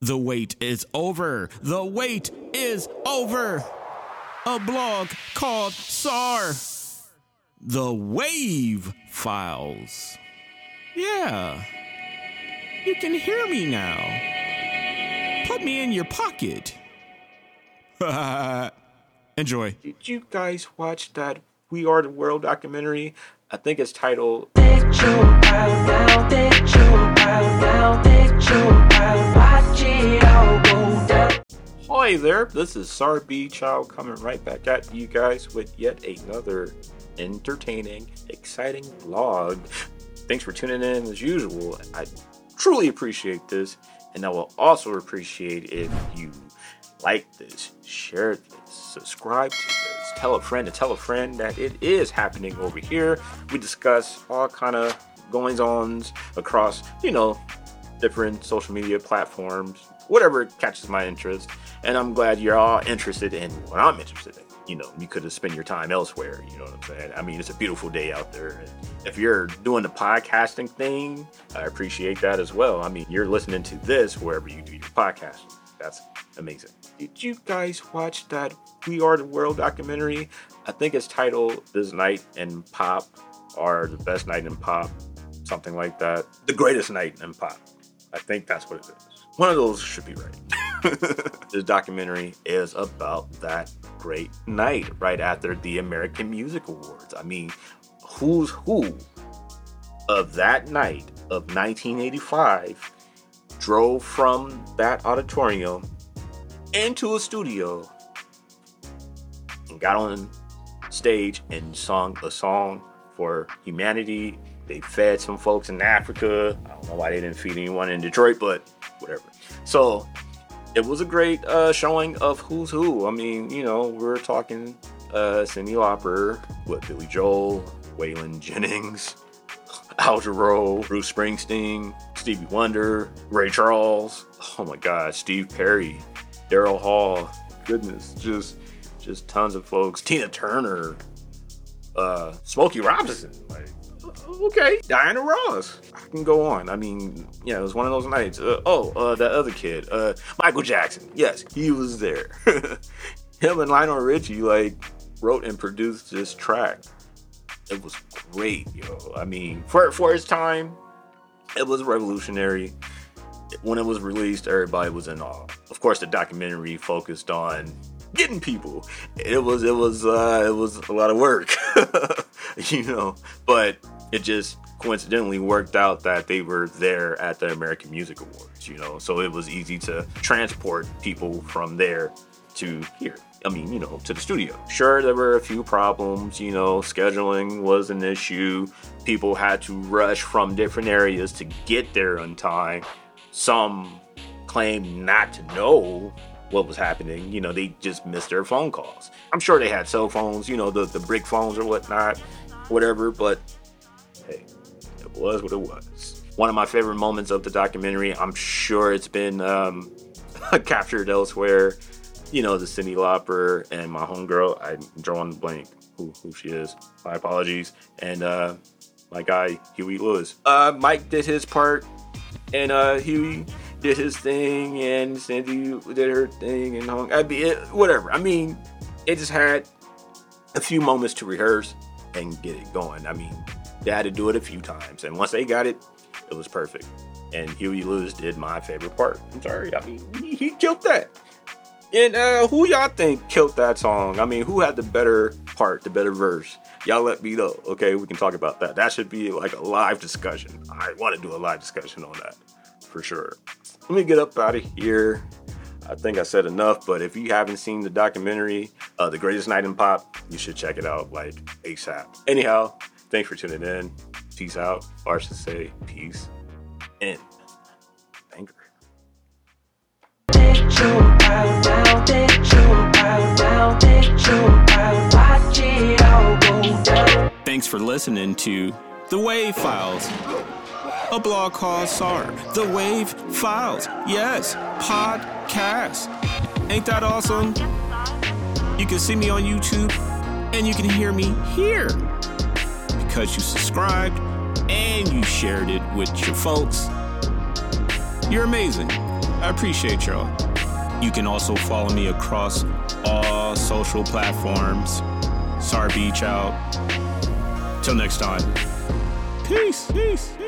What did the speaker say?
The wait is over. The wait is over. A blog called SAR. The Wav Files. Yeah. You can hear me now. Put me in your pocket. Enjoy. Did you guys watch that We Are the World documentary? I think it's titled Hi there, this is Sar B Child coming right back at you guys with yet another entertaining, exciting vlog. Thanks for tuning in as usual. I truly appreciate this, and I will also appreciate if you like this, share this, subscribe to this, tell a friend to tell a friend that it is happening over here. We discuss all kind of goings ons across, you know, different social media platforms, whatever catches my interest. And I'm glad you're all interested in what I'm interested in. You know, you could have spent your time elsewhere. You know what I'm saying? I mean, it's a beautiful day out there. And if you're doing the podcasting thing, I appreciate that as well. I mean, you're listening to this wherever you do your podcasting. That's amazing. Did you guys watch that We Are the World documentary? I think it's titled This Night in Pop or The Best Night in Pop, something like that. The Greatest Night in Pop. I think that's what it is. One of those should be right. this documentary is about that great night right after the American Music Awards. I mean, who's who of that night of 1985 drove from that auditorium into a studio and got on stage and sung a song for humanity. They fed some folks in Africa. I don't know why they didn't feed anyone in Detroit, but whatever. So it was a great uh, showing of who's who. I mean, you know, we're talking uh, Cyndi Lauper with Billy Joel, Waylon Jennings, Al Jarreau, Bruce Springsteen, Stevie Wonder, Ray Charles. Oh my God, Steve Perry, Daryl Hall. Goodness, just just tons of folks. Tina Turner, uh, Smokey Robinson. Like, okay, Diana Ross. I can go on. I mean, yeah, it was one of those nights. Uh, oh, uh, that other kid, uh, Michael Jackson. Yes, he was there. Him and Lionel Richie like wrote and produced this track. It was great, yo. I mean, for for its time, it was revolutionary. When it was released, everybody was in awe. Of course, the documentary focused on getting people. It was it was uh, it was a lot of work, you know. But it just coincidentally worked out that they were there at the American Music Awards, you know. So it was easy to transport people from there to here. I mean, you know, to the studio. Sure, there were a few problems, you know, scheduling was an issue. People had to rush from different areas to get there on time. Some claimed not to know what was happening. You know, they just missed their phone calls. I'm sure they had cell phones, you know, the, the brick phones or whatnot, whatever, but hey, it was what it was. One of my favorite moments of the documentary, I'm sure it's been um, captured elsewhere. You know, the Cyndi Lauper and my homegirl, I'm drawing blank who, who she is. My apologies. And uh, my guy, Huey Lewis. Uh, Mike did his part, and uh, Huey did his thing, and Cyndi did her thing, and hung. I mean, it, whatever. I mean, it just had a few moments to rehearse and get it going. I mean, they had to do it a few times, and once they got it, it was perfect. And Huey Lewis did my favorite part. I'm sorry, I mean, he, he killed that. And uh, who y'all think killed that song? I mean, who had the better part, the better verse? Y'all let me know, okay? We can talk about that. That should be like a live discussion. I want to do a live discussion on that for sure. Let me get up out of here. I think I said enough, but if you haven't seen the documentary, uh, The Greatest Night in Pop, you should check it out like ASAP. Anyhow, thanks for tuning in. Peace out. Or I should say, peace in. Thank Thanks for listening to The Wav Files, a blog called SAR. The Wav Files. Yes, podcast. Ain't that awesome? You can see me on YouTube and you can hear me here because you subscribed and you shared it with your folks. You're amazing. I appreciate y'all. You can also follow me across all social platforms. Sar Beach out. Till next time. Peace. Peace. Peace.